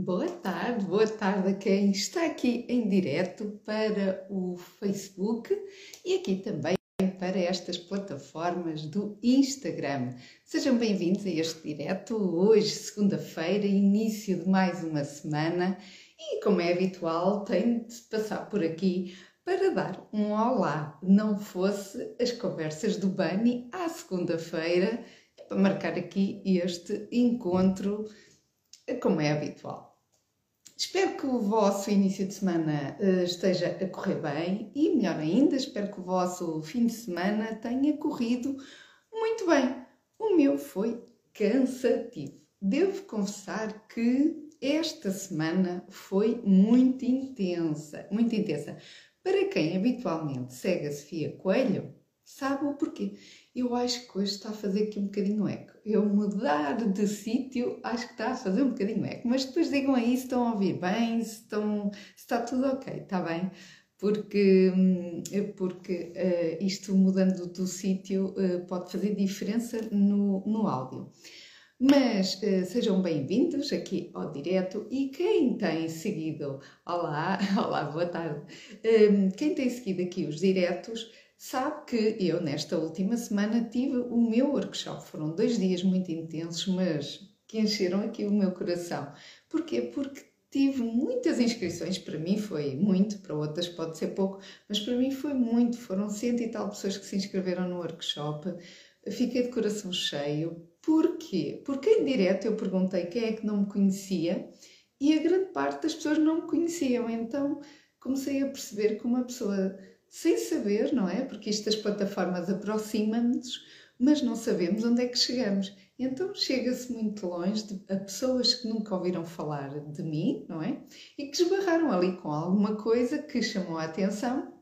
Boa tarde, boa tarde a quem está aqui em direto para o Facebook e aqui também para estas plataformas do Instagram. Sejam bem-vindos a este direto, hoje, segunda-feira, início de mais uma semana e, como é habitual, tenho de passar por aqui para dar um olá. Não fosse as conversas do Bani à segunda-feira, para marcar aqui este encontro como é habitual. Espero que o vosso início de semana uh, esteja a correr bem e, melhor ainda, espero que o vosso fim de semana tenha corrido muito bem. O meu foi cansativo. Devo confessar que esta semana foi muito intensa, muito intensa. Para quem habitualmente segue a Sofia Coelho, sabe o porquê. Eu acho que hoje está a fazer aqui um bocadinho eco. Eu mudar de sítio, acho que está a fazer um bocadinho eco. Mas depois digam aí se estão a ouvir bem, se, estão, se está tudo ok, está bem? Porque, hum, porque uh, isto mudando do sítio uh, pode fazer diferença no, no áudio. Mas uh, sejam bem-vindos aqui ao direto e quem tem seguido, olá, olá, boa tarde, um, quem tem seguido aqui os diretos sabe que eu, nesta última semana, tive o meu workshop. Foram dois dias muito intensos, mas que encheram aqui o meu coração. Porquê? Porque tive muitas inscrições, para mim foi muito, para outras pode ser pouco, mas para mim foi muito. Foram cento e tal pessoas que se inscreveram no workshop. Fiquei de coração cheio. Porquê? Porque em direto eu perguntei quem é que não me conhecia e a grande parte das pessoas não me conheciam. Então comecei a perceber que uma pessoa sem saber, não é? Porque estas plataformas aproximam-nos, mas não sabemos onde é que chegamos. Então chega-se muito longe de, a pessoas que nunca ouviram falar de mim, não é? E que esbarraram ali com alguma coisa que chamou a atenção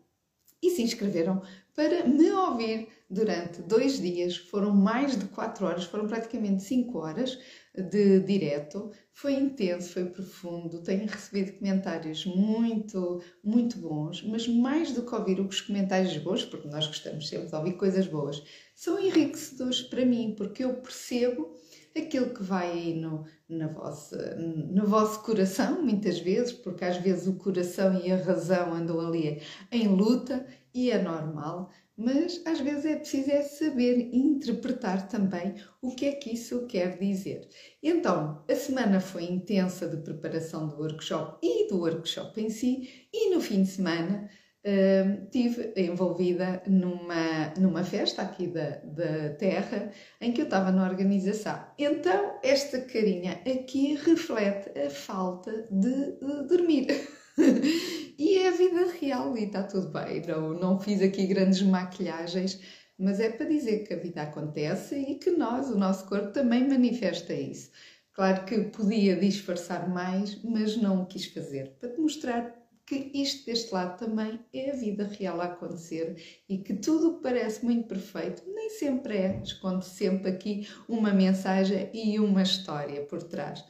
e se inscreveram para me ouvir durante dois dias. Foram mais de quatro horas, foram praticamente cinco horas de direto. Foi intenso, foi profundo. Tenho recebido comentários muito, muito bons, mas mais do que ouvir os comentários bons, porque nós gostamos sempre de ouvir coisas boas, são enriquecedores para mim, porque eu percebo aquilo que vai aí no, na vossa, no vosso coração, muitas vezes, porque às vezes o coração e a razão andam ali em luta e é normal, mas às vezes é preciso é saber interpretar também o que é que isso quer dizer. Então, a semana foi intensa de preparação do workshop e do workshop em si, e no fim de semana uh, tive envolvida numa, numa festa aqui da, da terra em que eu estava na organização. Então, esta carinha aqui reflete a falta de, de dormir. e é a vida real e está tudo bem. Não, não fiz aqui grandes maquilhagens, mas é para dizer que a vida acontece e que nós, o nosso corpo, também manifesta isso. Claro que podia disfarçar mais, mas não o quis fazer, para te mostrar que isto deste lado também é a vida real a acontecer e que tudo o que parece muito perfeito nem sempre é. Esconde sempre aqui uma mensagem e uma história por trás.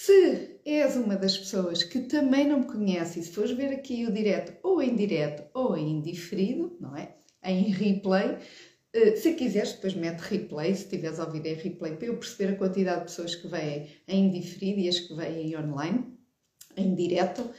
Se és uma das pessoas que também não me conhece e se fores ver aqui o direto ou em direto ou em diferido, não é? Em replay, eh, se quiseres, depois mete replay, se estiveres a ouvir em replay, para eu perceber a quantidade de pessoas que vêm em diferido e as que vêm online, em direto.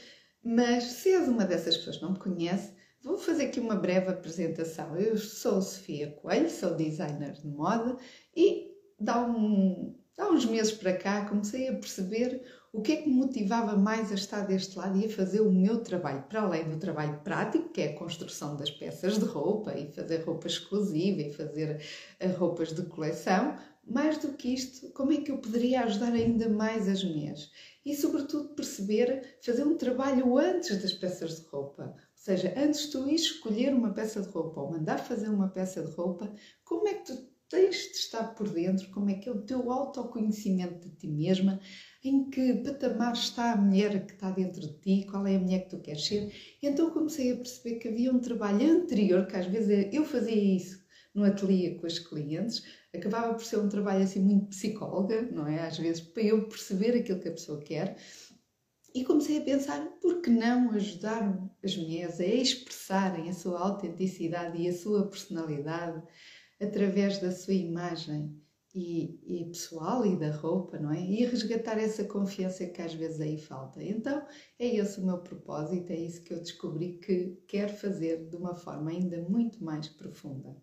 Mas se és uma dessas pessoas que não me conhece, vou fazer aqui uma breve apresentação. Eu sou Sofia Coelho, sou designer de moda e dá um, há uns meses para cá comecei a perceber o que é que me motivava mais a estar deste lado e a fazer o meu trabalho, para além do trabalho prático, que é a construção das peças de roupa e fazer roupa exclusiva e fazer eh, roupas de coleção, mais do que isto, como é que eu poderia ajudar ainda mais as mulheres? E, sobretudo, perceber, fazer um trabalho antes das peças de roupa. Ou seja, antes de tu ir escolher uma peça de roupa ou mandar fazer uma peça de roupa, como é que tu tens de estar por dentro, como é que é o teu autoconhecimento de ti mesma, em que patamar está a mulher que está dentro de ti, qual é a mulher que tu queres ser. Então comecei a perceber que havia um trabalho anterior, que às vezes eu fazia isso no ateliê com as clientes, acabava por ser um trabalho assim muito psicóloga, não é? Às vezes para eu perceber aquilo que a pessoa quer. E comecei a pensar, por que não ajudar as mulheres a expressarem a sua autenticidade e a sua personalidade através da sua imagem e, e, pessoal e da roupa, não é? E resgatar essa confiança que às vezes aí falta. Então é esse o meu propósito, é isso que eu descobri que quero fazer de uma forma ainda muito mais profunda.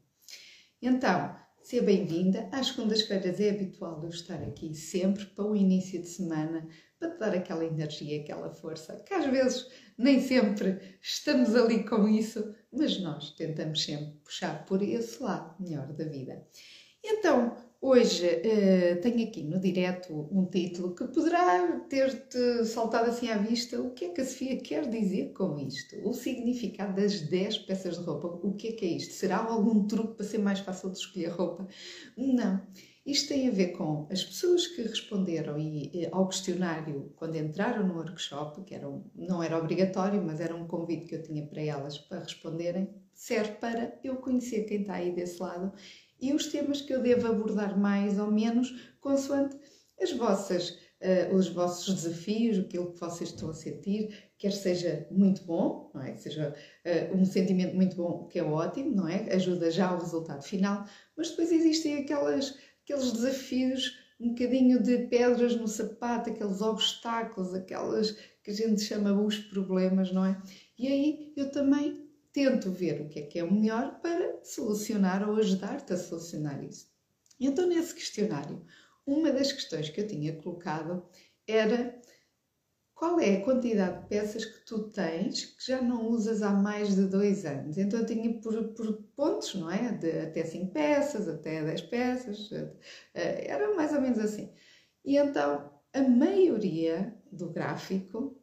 Então, seja bem-vinda. Às segundas-feiras é habitual eu estar aqui sempre para o início de semana, para te dar aquela energia, aquela força, que às vezes nem sempre estamos ali com isso, mas nós tentamos sempre puxar por esse lado melhor da vida. Então, Hoje uh, tenho aqui no direto um título que poderá ter-te saltado assim à vista. O que é que a Sofia quer dizer com isto? O significado das 10 peças de roupa. O que é que é isto? Será algum truque para ser mais fácil de escolher roupa? Não. Isto tem a ver com as pessoas que responderam e, ao questionário quando entraram no workshop, que era um, não era obrigatório, mas era um convite que eu tinha para elas para responderem, serve para eu conhecer quem está aí desse lado e os temas que eu devo abordar mais ou menos consoante as vossas, uh, os vossos desafios, aquilo que vocês estão a sentir, quer seja muito bom, não é? Que seja uh, um sentimento muito bom, que é ótimo, não é? Ajuda já ao resultado final, mas depois existem aquelas, aqueles desafios, um bocadinho de pedras no sapato, aqueles obstáculos, aquelas que a gente chama os problemas, não é? E aí eu também tento ver o que é que é o melhor para solucionar ou ajudar-te a solucionar isso. Então, nesse questionário, uma das questões que eu tinha colocado era qual é a quantidade de peças que tu tens que já não usas há mais de dois anos. Então, eu tinha por, por pontos, não é? De até 5 peças, até 10 peças, eh, era mais ou menos assim. E então, a maioria do gráfico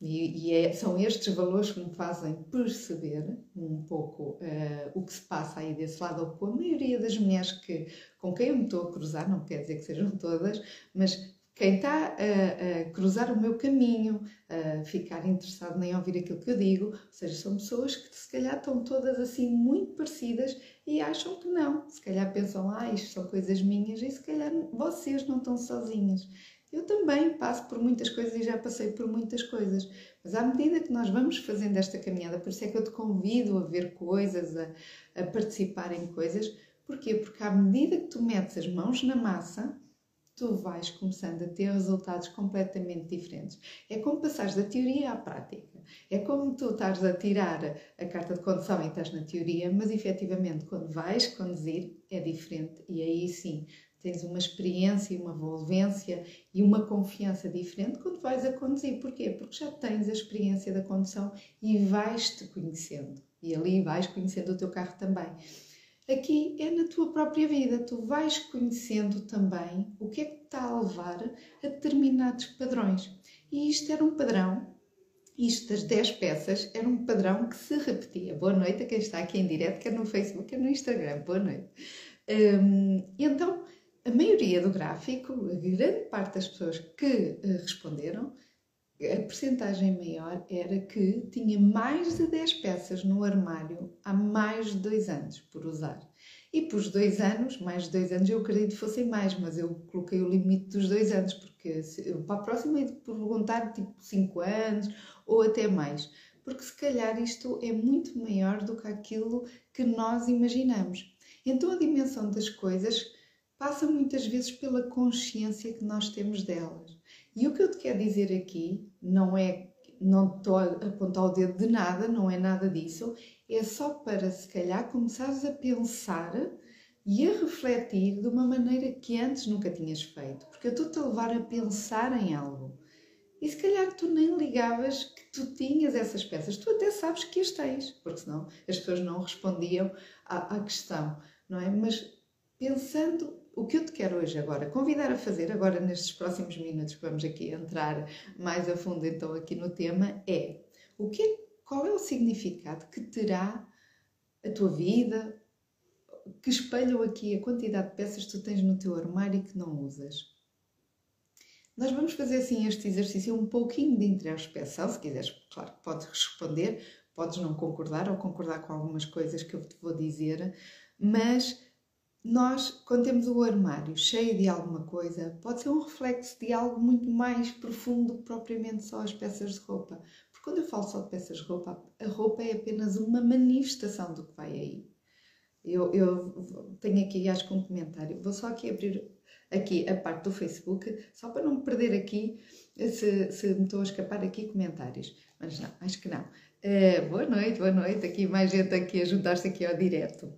e, e é, são estes valores que me fazem perceber um pouco uh, o que se passa aí desse lado, ou com a maioria das mulheres que, com quem eu me estou a cruzar, não quer dizer que sejam todas, mas quem está a, a, cruzar o meu caminho, a ficar interessado em ouvir aquilo que eu digo, ou seja, são pessoas que se calhar estão todas assim muito parecidas e acham que não. Se calhar pensam, ah, isto são coisas minhas e se calhar vocês não estão sozinhas. Eu também passo por muitas coisas e já passei por muitas coisas, mas à medida que nós vamos fazendo esta caminhada, por isso é que eu te convido a ver coisas, a, a participar em coisas. Porquê? Porque à medida que tu metes as mãos na massa, tu vais começando a ter resultados completamente diferentes. É como passares da teoria à prática. É como tu estás a tirar a carta de condução e estás na teoria, mas efetivamente quando vais conduzir é diferente e aí sim tens uma experiência, uma envolvência e uma confiança diferente quando vais a conduzir. Porquê? Porque já tens a experiência da condução e vais-te conhecendo. E ali vais conhecendo o teu carro também. Aqui é na tua própria vida, tu vais conhecendo também o que é que está a levar a determinados padrões. E isto era um padrão, isto das 10 peças, era um padrão que se repetia. Boa noite a quem está aqui em direto, quer no Facebook, quer no Instagram. Boa noite. Hum, então, a maioria do gráfico, a grande parte das pessoas que uh, responderam, a percentagem maior era que tinha mais de 10 peças no armário há mais de dois anos por usar. E por dois anos, mais de dois anos, eu acredito que fossem mais, mas eu coloquei o limite dos dois anos, porque se, para a próxima de perguntar tipo 5 anos ou até mais, porque se calhar isto é muito maior do que aquilo que nós imaginamos. Então a dimensão das coisas passa muitas vezes pela consciência que nós temos delas. E o que eu te quero dizer aqui não é, não estou a apontar o dedo de nada, não é nada disso, é só para se calhar começares a pensar e a refletir de uma maneira que antes nunca tinhas feito, porque eu estou-te a levar a pensar em algo. E se calhar tu nem ligavas que tu tinhas essas peças, tu até sabes que as tens, porque senão as pessoas não respondiam à, à questão, não é? Mas pensando o que eu te quero hoje agora convidar a fazer, agora nestes próximos minutos que vamos aqui entrar mais a fundo então aqui no tema, é o que, qual é o significado que terá a tua vida, que espelham aqui a quantidade de peças que tu tens no teu armário e que não usas. Nós vamos fazer assim este exercício um pouquinho de introspeção, se quiseres, claro, podes responder, podes não concordar ou concordar com algumas coisas que eu te vou dizer, mas nós, quando temos o armário cheio de alguma coisa, pode ser um reflexo de algo muito mais profundo que propriamente só as peças de roupa. Porque quando eu falo só de peças de roupa, a roupa é apenas uma manifestação do que vai aí. Eu, eu tenho aqui, acho que um comentário. Vou só aqui abrir aqui a parte do Facebook, só para não me perder aqui, se, se me estou a escapar aqui comentários. Mas não, acho que não. Uh, boa noite, boa noite. Aqui mais gente aqui a juntar-se aqui ao direto.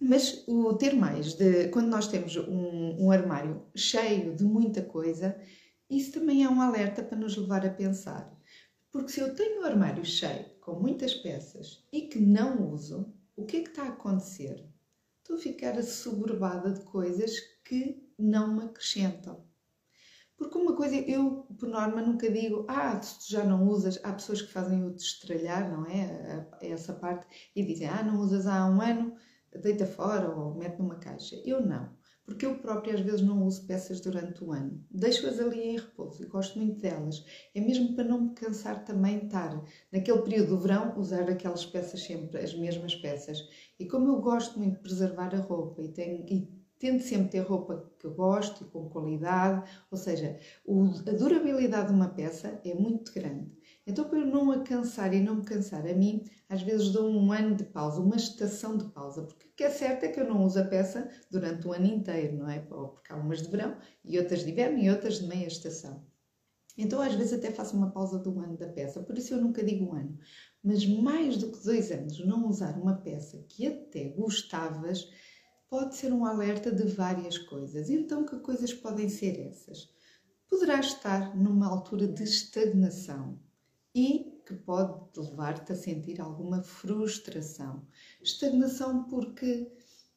Mas o ter mais, de, quando nós temos um, um armário cheio de muita coisa, isso também é um alerta para nos levar a pensar. Porque se eu tenho o armário cheio, com muitas peças, e que não uso, o que é que está a acontecer? Estou a ficar assoberbada de coisas que não me acrescentam. Porque uma coisa, eu por norma nunca digo, ah, tu já não usas, há pessoas que fazem o destralhar, não é? Essa parte, e dizem, ah, não usas há um ano, deita fora ou mete numa caixa. Eu não, porque eu própria às vezes não uso peças durante o ano. Deixo-as ali em repouso e gosto muito delas. É mesmo para não me cansar também estar, naquele período do verão, usar aquelas peças sempre, as mesmas peças. E como eu gosto muito de preservar a roupa e tenho. E tento sempre ter roupa que gosto e com qualidade, ou seja, a durabilidade de uma peça é muito grande. Então, para eu não a cansar e não me cansar a mim, às vezes dou um ano de pausa, uma estação de pausa, porque o que é certo é que eu não uso a peça durante o ano inteiro, não é? Porque há umas de verão e outras de inverno e outras de meia estação. Então, às vezes, até faço uma pausa do ano da peça, por isso eu nunca digo um ano. Mas mais do que dois anos não usar uma peça que até gostavas, pode ser um alerta de várias coisas. Então, que coisas podem ser essas? Poderás estar numa altura de estagnação e que pode levar-te a sentir alguma frustração. Estagnação porque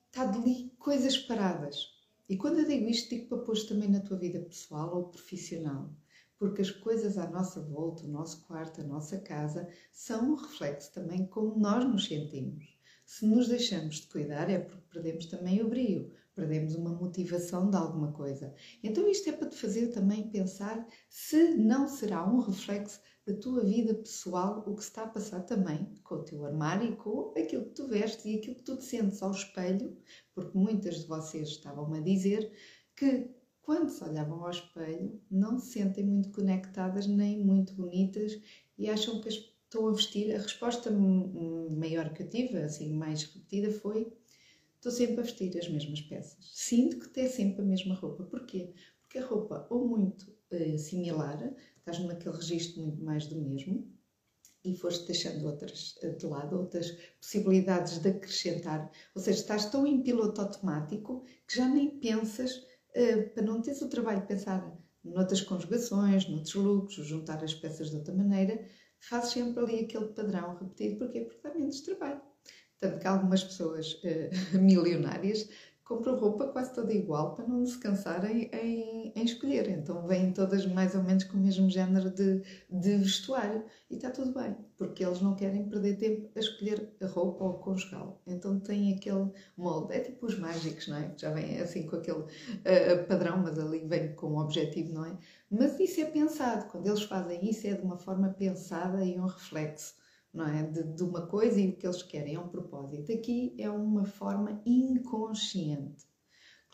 está ali coisas paradas. E quando eu digo isto, digo para pôr também na tua vida pessoal ou profissional. Porque as coisas à nossa volta, o nosso quarto, a nossa casa, são um reflexo também como nós nos sentimos. Se nos deixamos de cuidar é porque perdemos também o brio, perdemos uma motivação de alguma coisa. Então isto é para te fazer também pensar se não será um reflexo da tua vida pessoal o que está a passar também com o teu armário e com aquilo que tu vestes e aquilo que tu te sentes ao espelho, porque muitas de vocês estavam a dizer que quando se olhavam ao espelho não se sentem muito conectadas nem muito bonitas e acham que estou a vestir. A resposta maior que eu tive, assim, mais repetida, foi: estou sempre a vestir as mesmas peças. Sinto que tem sempre a mesma roupa. Porquê? Porque a roupa, ou muito similar, estás naquele registro muito mais do mesmo, e foste deixando outras eh, de lado, outras possibilidades de acrescentar. Ou seja, estás tão em piloto automático que já nem pensas, uh, para não teres o trabalho de pensar noutras conjugações, noutros looks, juntar as peças de outra maneira, faz sempre ali aquele padrão repetido. Porquê? Porque dá menos trabalho. Tanto que algumas pessoas uh, milionárias compram roupa quase toda igual para não se cansarem em, em, escolher. Então vêm todas mais ou menos com o mesmo género de, de vestuário e está tudo bem, porque eles não querem perder tempo a escolher a roupa ou conjugá Então têm aquele molde, é tipo os mágicos, não é? Já vem assim com aquele uh, padrão, mas ali vem com um objetivo, não é? Mas isso é pensado, quando eles fazem isso é de uma forma pensada e um reflexo não é? De, de, uma coisa e o que eles querem é um propósito. Aqui é uma forma inconsciente.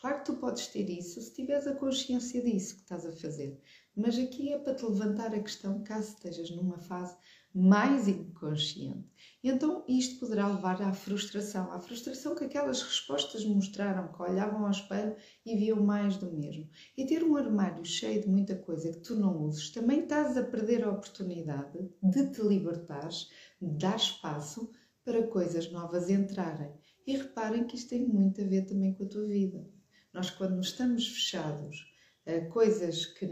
Claro que tu podes ter isso se tiveres a consciência disso que estás a fazer, mas aqui é para te levantar a questão caso estejas numa fase mais inconsciente. Então isto poderá levar à frustração, à frustração que aquelas respostas mostraram, que olhavam ao espelho e viam mais do mesmo. E ter um armário cheio de muita coisa que tu não uses, também estás a perder a oportunidade de te libertares dar espaço para coisas novas entrarem. E reparem que isto tem muito a ver também com a tua vida. Nós, quando estamos fechados a coisas que,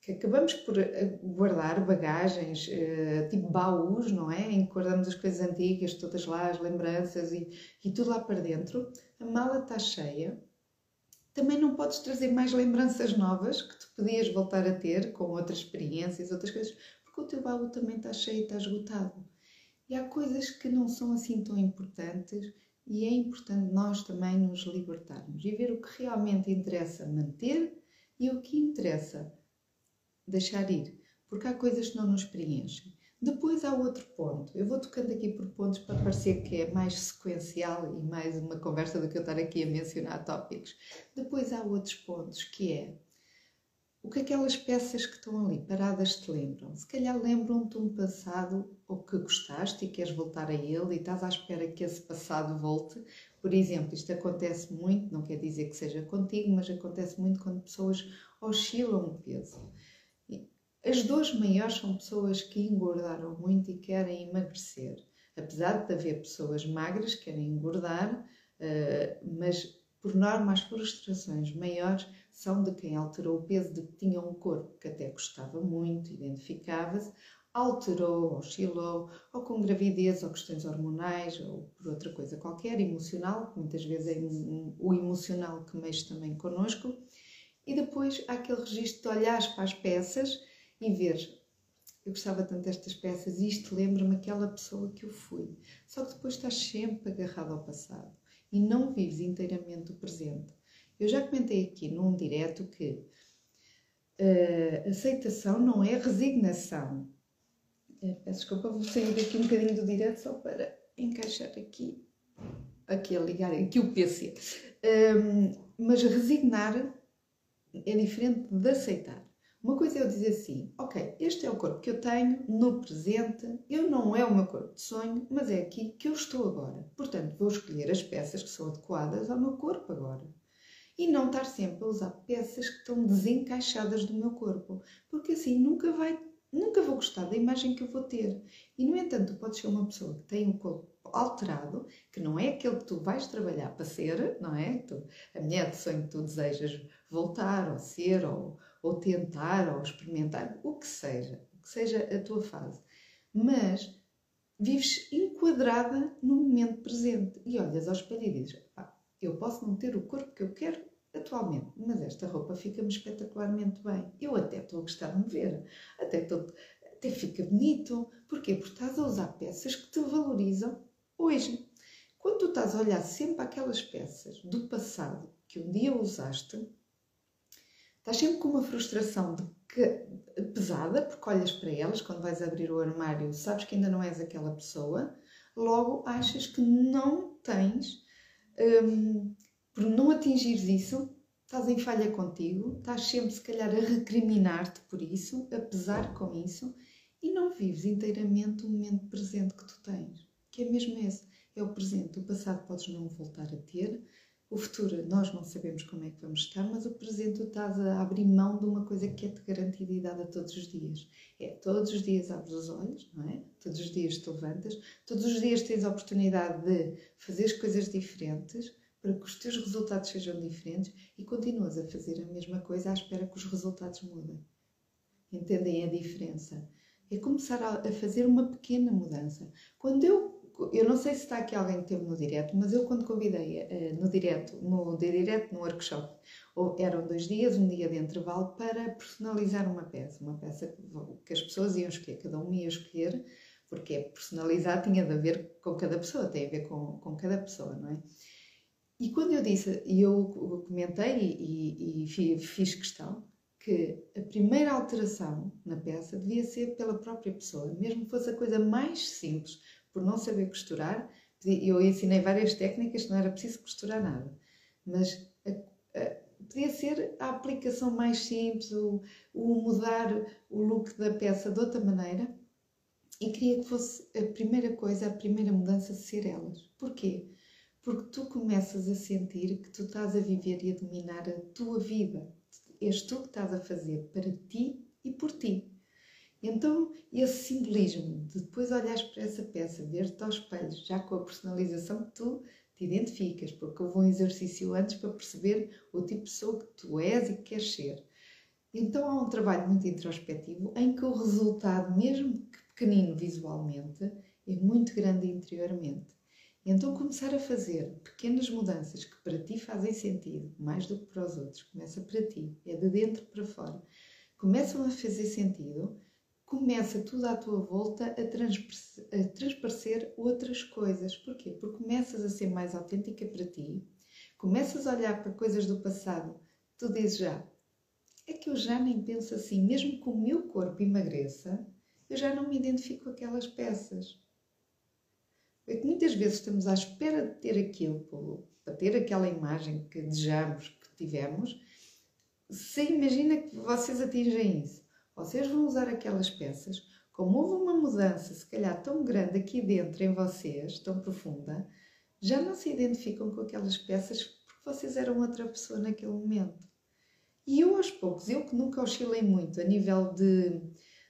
que acabamos por guardar bagagens, eh, tipo baús, não é? Em que guardamos as coisas antigas, todas lá, as lembranças e, e tudo lá para dentro, a mala está cheia. Também não podes trazer mais lembranças novas que tu podias voltar a ter com outras experiências, outras coisas, porque o teu baú também está cheio, está esgotado. E há coisas que não são assim tão importantes e é importante nós também nos libertarmos e ver o que realmente interessa manter e o que interessa deixar ir, porque há coisas que não nos preenchem. Depois há outro ponto. Eu vou tocando aqui por pontos para parecer que é mais sequencial e mais uma conversa do que eu estar aqui a mencionar tópicos. Depois há outros pontos que é o que aquelas peças que estão ali paradas te lembram? Se calhar lembram-te um passado ou que gostaste e queres voltar a ele e estás à espera que esse passado volte. Por exemplo, isto acontece muito, não quer dizer que seja contigo, mas acontece muito quando pessoas oscilam o peso. As dores maiores são pessoas que engordaram muito e querem emagrecer. Apesar de haver pessoas magras que querem engordar, eh, mas por norma as frustrações maiores são de quem alterou o peso de que tinha um corpo que até gostava muito, identificava-se, alterou, oscilou, ou com gravidez, ou questões hormonais, ou por outra coisa qualquer, emocional, muitas vezes é o emocional que mexe também connosco. E depois há aquele registro de olhares para as peças e veres, eu gostava tanto destas peças e isto lembra-me aquela pessoa que eu fui. Só que depois estás sempre agarrado ao passado e não vives inteiramente o presente. Eu já comentei aqui num direto que uh, aceitação não é resignação. Uh, peço desculpa, vou sair daqui um bocadinho do direto só para encaixar aqui, aqui a ligar, aqui o PC. Ehm, mas resignar é diferente de aceitar. Uma coisa é eu dizer assim, ok, este é o corpo que eu tenho no presente, eu não é o meu corpo de sonho, mas é aqui que eu estou agora. Portanto, vou escolher as peças que são adequadas ao meu corpo agora e não estar sempre a usar peças que estão desencaixadas do meu corpo, porque assim nunca vai, nunca vou gostar da imagem que eu vou ter. E no entanto, tu podes ser uma pessoa que tem um corpo alterado, que não é aquele que tu vais trabalhar para ser, não é? Tu, a mulher de sonho que tu desejas voltar ou ser ou, ou tentar ou experimentar, o que seja, o que seja a tua fase. Mas vives enquadrada no momento presente e olhas ao espelho e dizes, pá, eu posso não ter o corpo que eu quero atualmente, mas esta roupa fica-me espetacularmente bem. Eu até estou a gostar de me ver, até, estou, até fica bonito. Porquê? Porque estás a usar peças que te valorizam hoje. Quando tu estás a olhar sempre aquelas peças do passado que um dia usaste, estás sempre com uma frustração que, pesada, porque olhas para elas, quando vais abrir o armário, sabes que ainda não és aquela pessoa, logo achas que não tens um, por não atingires isso, estás em falha contigo, estás sempre, se calhar, a recriminar-te por isso, a pesar com isso e não vives inteiramente o momento presente que tu tens, que é mesmo esse. É o presente. O passado podes não voltar a ter, o futuro nós não sabemos como é que vamos estar, mas o presente tu estás a abrir mão de uma coisa que é-te garantida e dada todos os dias. É todos os dias abres os olhos, não é? Todos os dias te levantas, todos os dias tens a oportunidade de fazer as coisas diferentes para que os teus resultados sejam diferentes e continuas a fazer a mesma coisa à espera que os resultados mudem. Entendem a diferença? É começar a fazer uma pequena mudança. Quando eu eu não sei se está aqui alguém que teve no direto, mas eu quando convidei uh, no direto, no direto, no workshop, eram dois dias, um dia de intervalo, para personalizar uma peça, uma peça que, que as pessoas iam escolher, cada um ia escolher, porque é personalizar tinha de ver com cada pessoa, tem a ver com, com cada pessoa, não é? E quando eu disse, e eu comentei e, e, e fiz questão, que a primeira alteração na peça devia ser pela própria pessoa, mesmo que fosse a coisa mais simples, por não saber costurar, eu ensinei várias técnicas, não era preciso costurar nada, mas a, a, podia ser a aplicação mais simples, o, o mudar o look da peça de outra maneira, e queria que fosse a primeira coisa, a primeira mudança ser elas. Porquê? Porque tu começas a sentir que tu estás a viver e a dominar a tua vida. És tu que estás a fazer para ti e por ti. Então, esse simbolismo de depois olhares para essa peça, ver-te ao espelho, já com a personalização que tu te identificas, porque houve um exercício antes para perceber o tipo de pessoa que tu és e que queres ser. Então, há um trabalho muito introspectivo em que o resultado, mesmo que pequenino visualmente, é muito grande interiormente. Então, começar a fazer pequenas mudanças que para ti fazem sentido, mais do que para os outros, começa para ti, é de dentro para fora, começam a fazer sentido começa tudo à tua volta a, a transparecer outras coisas. Porquê? Porque começas a ser mais autêntica para ti, começas a olhar para coisas do passado, tu dizes já, é que eu já nem penso assim, mesmo que o meu corpo emagreça, eu já não me identifico com aquelas peças. É que muitas vezes estamos à espera de ter aquilo, para ter aquela imagem que desejamos que tivemos, se imagina que vocês atingem isso, vocês vão usar aquelas peças, como houve uma mudança, se calhar tão grande aqui dentro em vocês, tão profunda, já não se identificam com aquelas peças porque vocês eram outra pessoa naquele momento. E eu, aos poucos, eu que nunca oscilei muito a nível de,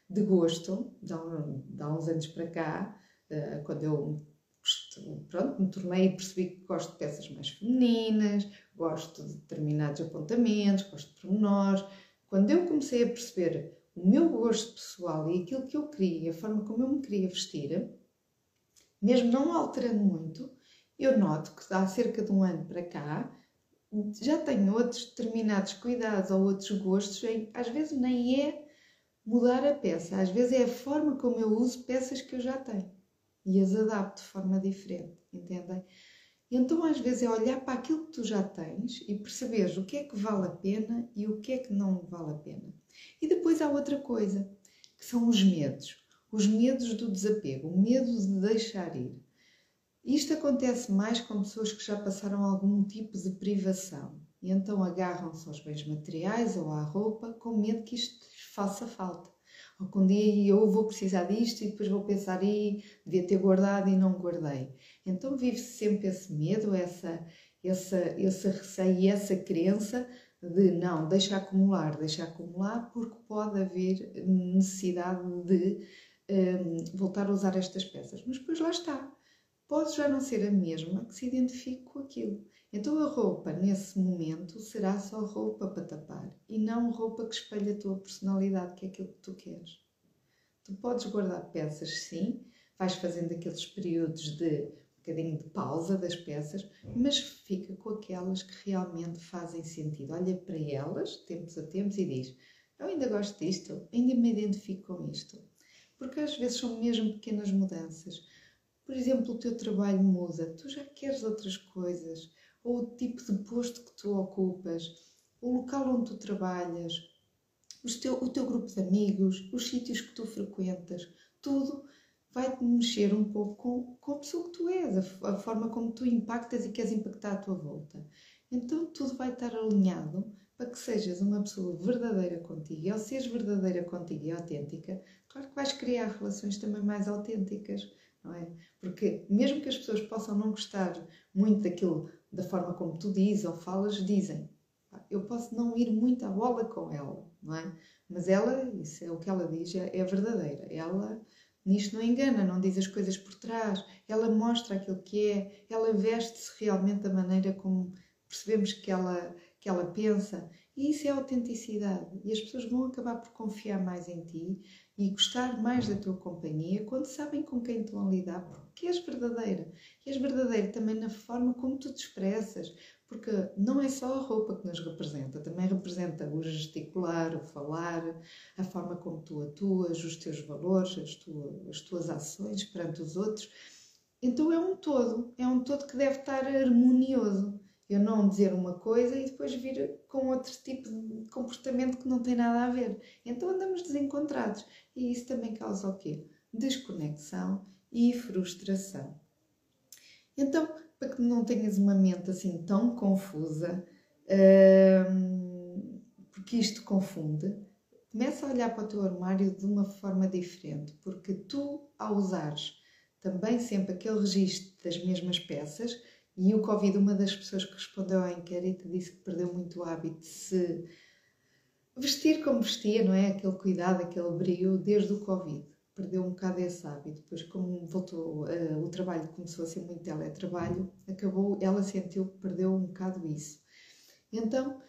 de gosto, de há, uns anos para cá, eh, quando eu pronto, me tornei e percebi que gosto de peças mais femininas, gosto de determinados apontamentos, gosto de pormenores. Quando eu comecei a perceber o meu gosto pessoal e aquilo que eu queria, a forma como eu me queria vestir, mesmo não alterando muito, eu noto que há cerca de um ano para cá já tenho outros determinados cuidados ou outros gostos, às vezes nem é mudar a peça, às vezes é a forma como eu uso peças que eu já tenho e as adapto de forma diferente, entendem? Então, às vezes, é olhar para aquilo que tu já tens e perceberes o que é que vale a pena e o que é que não vale a pena. E depois há outra coisa, que são os medos. Os medos do desapego, o medo de deixar ir. Isto acontece mais com pessoas que já passaram algum tipo de privação e então agarram-se aos bens materiais ou à roupa com medo que isto lhes faça falta. Ou que um dia eu vou precisar disto e depois vou pensar, e devia ter guardado e não guardei. Então vive-se sempre esse medo, essa, essa, esse receio e essa crença de não, deixa acumular, deixa acumular, porque pode haver necessidade de um, voltar a usar estas peças. Mas depois lá está pode já não ser a mesma que se identifique com aquilo. Então a roupa, nesse momento, será só roupa para tapar não roupa que espelha a tua personalidade, que é aquilo que tu queres. Tu podes guardar peças, sim, vais fazendo aqueles períodos de um bocadinho de pausa das peças, mas fica com aquelas que realmente fazem sentido. Olha para elas, tempos a tempos, e diz: Eu ainda gosto disto, ainda me identifico com isto. Porque às vezes são mesmo pequenas mudanças por exemplo, o teu trabalho muda, tu já queres outras coisas, ou o tipo de posto que tu ocupas, o local onde tu trabalhas, teu, o teu grupo de amigos, os sítios que tu frequentas, tudo vai-te mexer um pouco com, com a pessoa que tu és, a, a, forma como tu impactas e queres impactar à tua volta. Então tudo vai estar alinhado para que sejas uma pessoa verdadeira contigo. E ao seres verdadeira contigo e autêntica, claro que vais criar relações também mais autênticas não é? Porque mesmo que as pessoas possam não gostar muito daquilo, da forma como tu dizes ou falas, dizem. Eu posso não ir muito à bola com ela, não é? Mas ela, isso é o que ela diz, é, é verdadeira. Ela nisto não engana, não diz as coisas por trás, ela mostra aquilo que é, ela veste-se realmente da maneira como percebemos que ela, que ela pensa. E isso é autenticidade. E as pessoas vão acabar por confiar mais em ti e gostar mais da tua companhia quando sabem com quem estão a lidar, porque és verdadeira. E és verdadeira também na forma como tu te expressas, porque não é só a roupa que nos representa, também representa o gesticular, o falar, a forma como tu atuas, os teus valores, as tuas, as tuas ações perante os outros. Então é um todo, é um todo que deve estar harmonioso. Eu não dizer uma coisa e depois vir com outro tipo de comportamento que não tem nada a ver. Então andamos desencontrados. E isso também causa o quê? Desconexão e frustração. Então, para que não tenhas uma mente assim tão confusa, hum, porque isto confunde, começa a olhar para o teu armário de uma forma diferente, porque tu, ao usares também sempre aquele registro das mesmas peças, e o Covid, uma das pessoas que respondeu ao inquérito disse que perdeu muito o hábito de se vestir como vestia, não é? Aquele cuidado, aquele brilho desde o Covid. Perdeu um bocado esse hábito. Depois, como voltou, uh, o trabalho começou a ser muito teletrabalho, acabou, ela sentiu que perdeu um bocado isso. Então,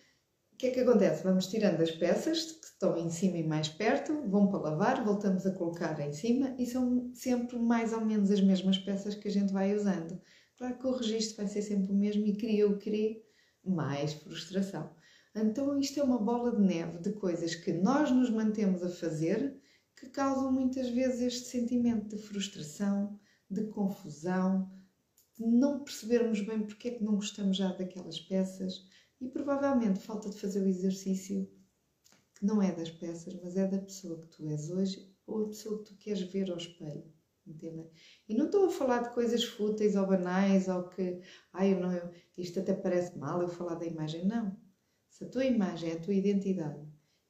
o que é que acontece? Vamos tirando as peças que estão em cima e mais perto, vão para lavar, voltamos a colocar em cima e são sempre mais ou menos as mesmas peças que a gente vai usando. Claro que o registro vai ser sempre o mesmo e cria o querer mais frustração. Então isto é uma bola de neve de coisas que nós nos mantemos a fazer que causam muitas vezes este sentimento de frustração, de confusão, de não percebermos bem porque é que não gostamos já daquelas peças e provavelmente falta de fazer o exercício que não é das peças, mas é da pessoa que tu és hoje ou a pessoa que tu queres ver ao espelho. Entendem? E não estou a falar de coisas fúteis ou banais ou que, ai, eu não, isto até parece mal eu falar da imagem, não. Se a tua imagem é a tua identidade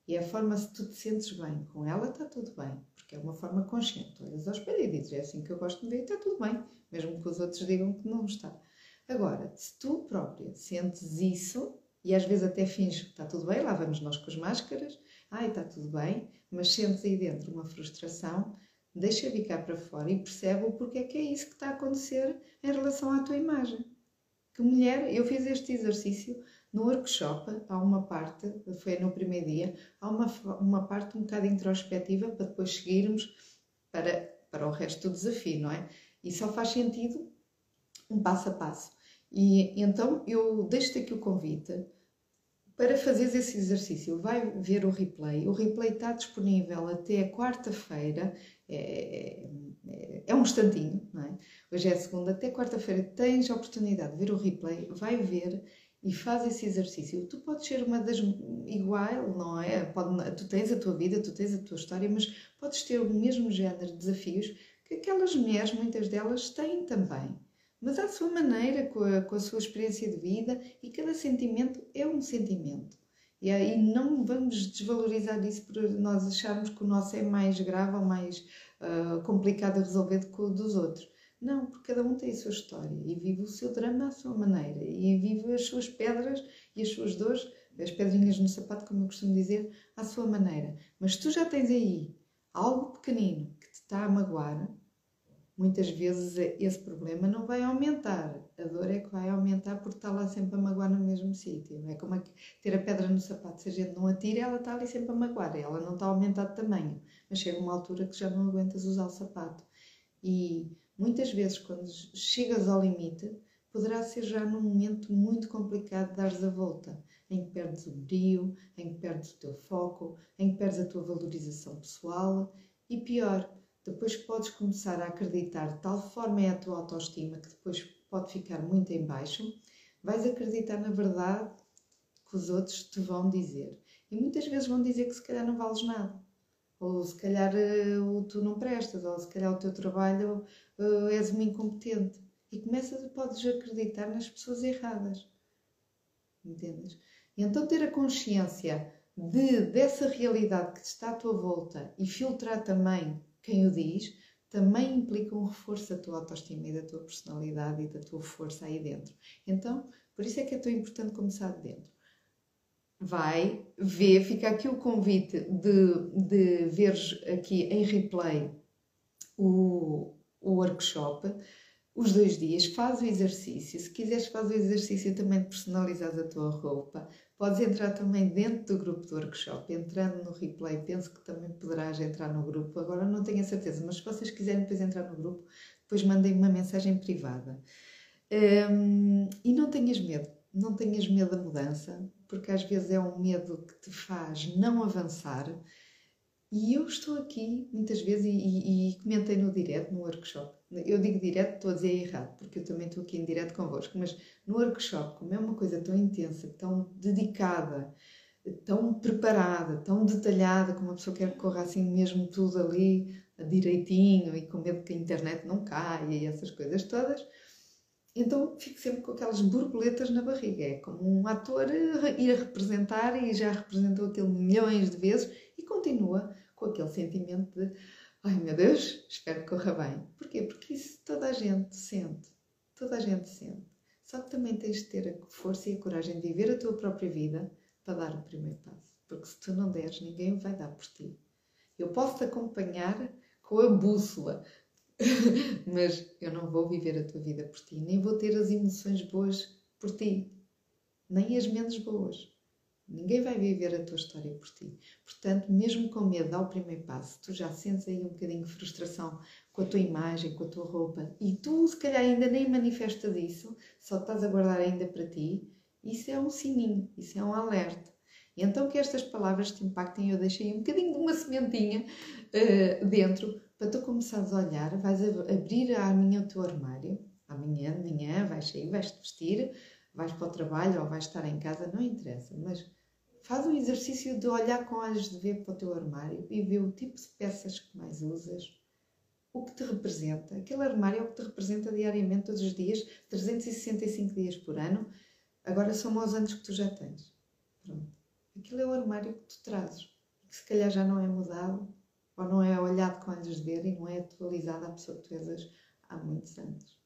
e a forma se tu te sentes bem com ela, está tudo bem, porque é uma forma consciente. Olhas ao espelho e dizes, é assim que eu gosto de ver está tudo bem, mesmo que os outros digam que não está. Agora, se tu própria sentes isso, e às vezes até finges que está tudo bem, lá vamos nós com as máscaras, ai, está tudo bem, mas sentes aí dentro uma frustração, deixa vir cá para fora e percebe o porquê que é isso que está a acontecer em relação à tua imagem. Que mulher, eu fiz este exercício no workshop, há uma parte, foi no primeiro dia, há uma, uma parte um bocado introspectiva para depois seguirmos para, para o resto do desafio, não é? E só faz sentido um passo a passo. E então eu deixo-te aqui o convite para fazeres esse exercício. Vai ver o replay. O replay está disponível até quarta-feira. É, é, é, um instantinho, não é? Hoje é segunda, até quarta-feira tens a oportunidade de ver o replay, vai ver e faz esse exercício. Tu podes ser uma das igual, não é? Pode, tu tens a tua vida, tu tens a tua história, mas podes ter o mesmo género de desafios que aquelas mulheres, muitas delas, têm também mas à sua maneira, com a, com a sua experiência de vida, e cada sentimento é um sentimento. E aí não vamos desvalorizar isso por nós acharmos que o nosso é mais grave ou mais uh, complicado a resolver do que o dos outros. Não, porque cada um tem a sua história e vive o seu drama à sua maneira e vive as suas pedras e as suas dores, as pedrinhas no sapato, como eu costumo dizer, à sua maneira. Mas tu já tens aí algo pequenino que te está a magoar, muitas vezes esse problema não vai aumentar. A dor é que vai aumentar porque está lá sempre a magoar no mesmo sítio. É como ter a pedra no sapato. Se a gente não atira, ela está ali sempre a magoar. Ela não está a aumentar de tamanho. Mas chega uma altura que já não aguentas usar o sapato. E muitas vezes, quando chegas ao limite, poderá ser já num momento muito complicado dares a volta. Em que perdes o brio, em que perdes o teu foco, em que perdes a tua valorização pessoal. E pior, depois podes começar a acreditar de tal forma é a tua autoestima que depois pode ficar muito em baixo, vais acreditar na verdade que os outros te vão dizer. E muitas vezes vão dizer que se calhar não vales nada. Ou se calhar uh, tu não prestas, ou se calhar o teu trabalho uh, és uma incompetente. E começas, podes acreditar nas pessoas erradas. Entendes? E então ter a consciência de, dessa realidade que está à tua volta e filtrar também quem o diz, também implica um reforço da tua autoestima e da tua personalidade e da tua força aí dentro. Então, por isso é que é tão importante começar de dentro. Vai, vê, fica aqui o convite de, de veres aqui em replay o, o workshop os dois dias, faz o exercício. Se quiseres, faz o exercício também de personalizar a tua roupa. Podes entrar também dentro do grupo do workshop, entrando no replay. Penso que também poderás entrar no grupo. Agora não tenho a certeza, mas se vocês quiserem depois entrar no grupo, depois mandem uma mensagem privada. Um, e não tenhas medo, não tenhas medo da mudança, porque às vezes é um medo que te faz não avançar e eu estou aqui muitas vezes e, e, e, comentei no direto, no workshop. Eu digo direto, estou a dizer errado, porque eu também estou aqui em direto convosco, mas no workshop, como é uma coisa tão intensa, tão dedicada, tão preparada, tão detalhada, como uma pessoa quer que corra assim mesmo tudo ali direitinho e com medo que a internet não caia e essas coisas todas, então fico sempre com aquelas borboletas na barriga. É como um ator ir a representar e já representou aquilo milhões de vezes e continua com aquele sentimento de ai meu Deus, espero que corra bem. Porquê? Porque isso toda a gente sente. Toda a gente sente. Só que também tens de ter a força e a coragem de viver a tua própria vida para dar o primeiro passo. Porque se tu não deres, ninguém vai dar por ti. Eu posso te acompanhar com a bússola, mas eu não vou viver a tua vida por ti, nem vou ter as emoções boas por ti, nem as menos boas. Ninguém vai viver a tua história por ti. Portanto, mesmo com medo, dá o primeiro passo. Tu já sentes aí um bocadinho de frustração com a tua imagem, com a tua roupa, e tu, se calhar, ainda nem manifestas isso, só estás a guardar ainda para ti. Isso é um sininho, isso é um alerta. E então que estas palavras te impactem, eu deixei um bocadinho de uma sementinha uh, dentro para tu começares a olhar, vais abrir a minha o teu armário, amanhã de manhã vais sair, vais-te vestir, vais para o trabalho ou vais estar em casa, não interessa, mas faz o exercício de olhar com olhos de ver para o teu armário e ver o tipo de peças que mais usas, o que te representa. Aquele armário é o que te representa diariamente, todos os dias, 365 dias por ano. Agora são os anos que tu já tens. Pronto. Aquilo é o armário que tu trazes, que se calhar já não é mudado, ou não é olhado com olhos de e não é atualizado à pessoa que tu és há muitos anos.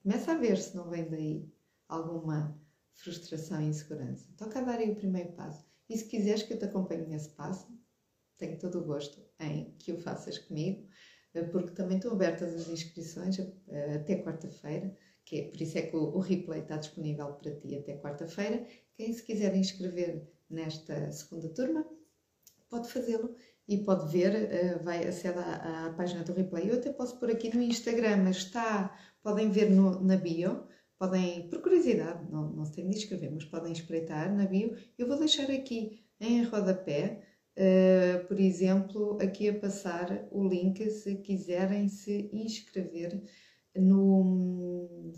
Começa a ver se não vem daí alguma frustração e insegurança. Toca a dar aí o primeiro passo. E se quiseres que eu te acompanhe nesse passo, tenho todo o gosto em que o faças comigo, eh, porque também estão abertas as inscrições eh, até quarta-feira, que é, por isso é que o replay está disponível para ti até quarta-feira. Quem se quiser inscrever nesta segunda turma, pode fazê-lo e pode ver, eh, vai aceder à, à, página do replay. Eu até posso pôr aqui no Instagram, mas está, podem ver no, na bio, podem, por curiosidade, não, não se tem de inscrever, mas podem espreitar na bio. Eu vou deixar aqui em rodapé, uh, por exemplo, aqui a passar o link se quiserem se inscrever no,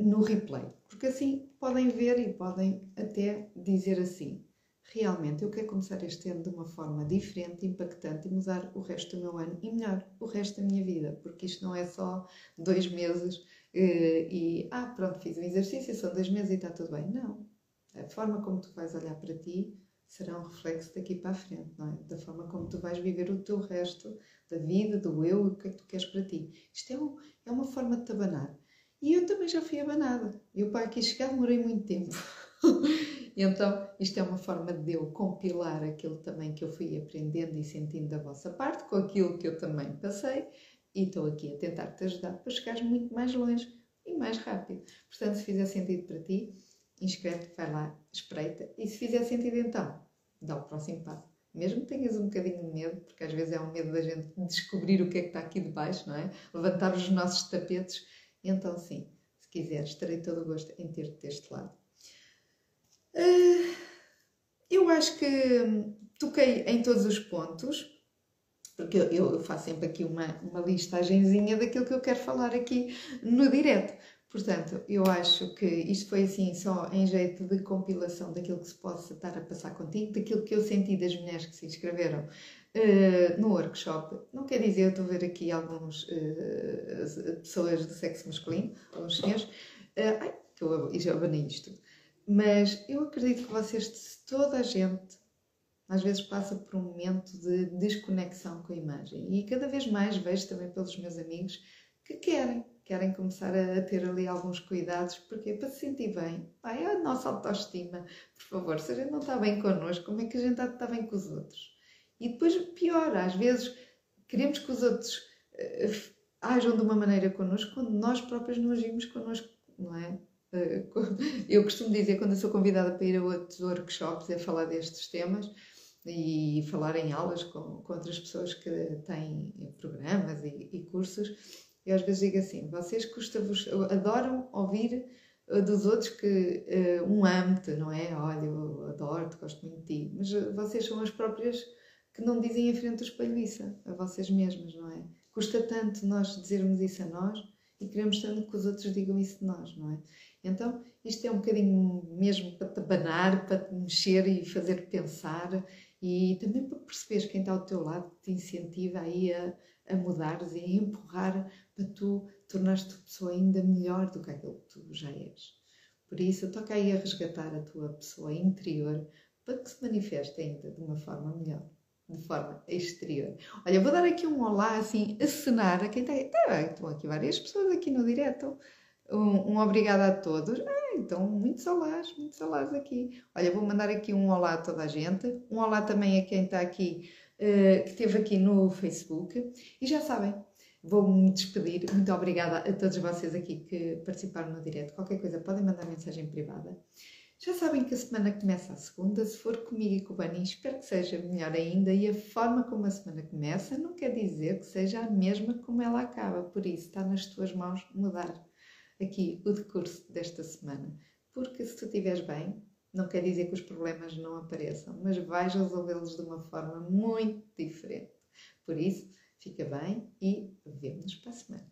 no replay, porque assim podem ver e podem até dizer assim realmente eu quero começar este ano de uma forma diferente, impactante e mudar o resto do meu ano e melhor, o resto da minha vida, porque isto não é só dois meses eh, e ah, pronto, fiz um exercício, são dois meses e está tudo bem. Não. A forma como tu vais olhar para ti será um reflexo daqui para a frente, não é? Da forma como tu vais viver o teu resto da vida, do eu, o que é que tu queres para ti. Isto é, um, é uma forma de te abanar. E eu também já fui abanada. Eu para aqui chegar demorei muito tempo. Então, isto é uma forma de eu compilar aquilo também que eu fui aprendendo e sentindo da vossa parte, com aquilo que eu também passei, e estou aqui a tentar te ajudar para chegares muito mais longe e mais rápido. Portanto, se fizer sentido para ti, inscreve-te, vai lá, espreita, e se fizer sentido então, dá o próximo passo. Mesmo que tenhas um bocadinho de medo, porque às vezes é um medo da gente descobrir o que é que está aqui debaixo, não é? Levantar os nossos tapetes, então sim, se quiseres, terei todo o gosto em ter-te deste lado. Uh, eu acho que toquei em todos os pontos, porque eu, faço sempre aqui uma, uma listagenzinha daquilo que eu quero falar aqui no direto. Portanto, eu acho que isto foi assim só em jeito de compilação daquilo que se possa estar a passar contigo, daquilo que eu senti das mulheres que se inscreveram uh, no workshop. Não quer dizer, eu estou a ver aqui algumas uh, pessoas do sexo masculino, alguns senhores. Uh, ai, que eu já abanei isto. Mas eu acredito que vocês, toda a gente, às vezes passa por um momento de desconexão com a imagem. E cada vez mais vejo também pelos meus amigos que querem, querem começar a ter ali alguns cuidados, porque para se sentir bem, vai a nossa autoestima, por favor, se a gente não está bem connosco, como é que a gente está bem com os outros? E depois, pior, às vezes queremos que os outros uh, ajam de uma maneira connosco quando nós próprios não agimos connosco, não é? Eh, eu costumo dizer, quando sou convidada para ir a outros workshops, é falar destes temas e falar em aulas com, com outras pessoas que têm programas e, e cursos. Eu às vezes digo assim: vocês custa-vos, adoram ouvir eh, dos outros que uh, um amo-te, não é? Olha, eu adoro-te, gosto muito de ti, mas vocês são as próprias que não dizem em frente do espelho isso, a vocês mesmas, não é? Custa tanto nós dizermos isso a nós e queremos tanto que os outros digam isso de nós, não é? Então, isto é um bocadinho mesmo para te abanar, para te mexer e fazer pensar e também para perceberes quem está ao teu lado te incentiva aí a, a mudares e a empurrar para tu tornares-te pessoa ainda melhor do que aquilo que tu já és. Por isso, toca aí a resgatar a tua pessoa interior para que se manifeste ainda de uma forma melhor, de forma exterior. Olha, vou dar aqui um olá assim, a cenar a quem está. Estão aqui várias pessoas aqui no direto. Um, um obrigada a todos. Ah, então, muitos olás, muitos olás aqui. Olha, vou mandar aqui um olá a toda a gente. Um olá também a quem está aqui, uh, que esteve aqui no Facebook. E já sabem, vou-me despedir. Muito obrigada a todos vocês aqui que participaram no direto. Qualquer coisa, podem mandar mensagem privada. Já sabem que a semana começa a segunda. Se for comigo e com o Bani, espero que seja melhor ainda. E a forma como a semana começa não quer dizer que seja a mesma como ela acaba. Por isso, está nas tuas mãos mudar aqui o decurso desta semana. Porque se tu estiveres bem, não quer dizer que os problemas não apareçam, mas vais resolvê-los de uma forma muito diferente. Por isso, fica bem e vemo-nos para a semana.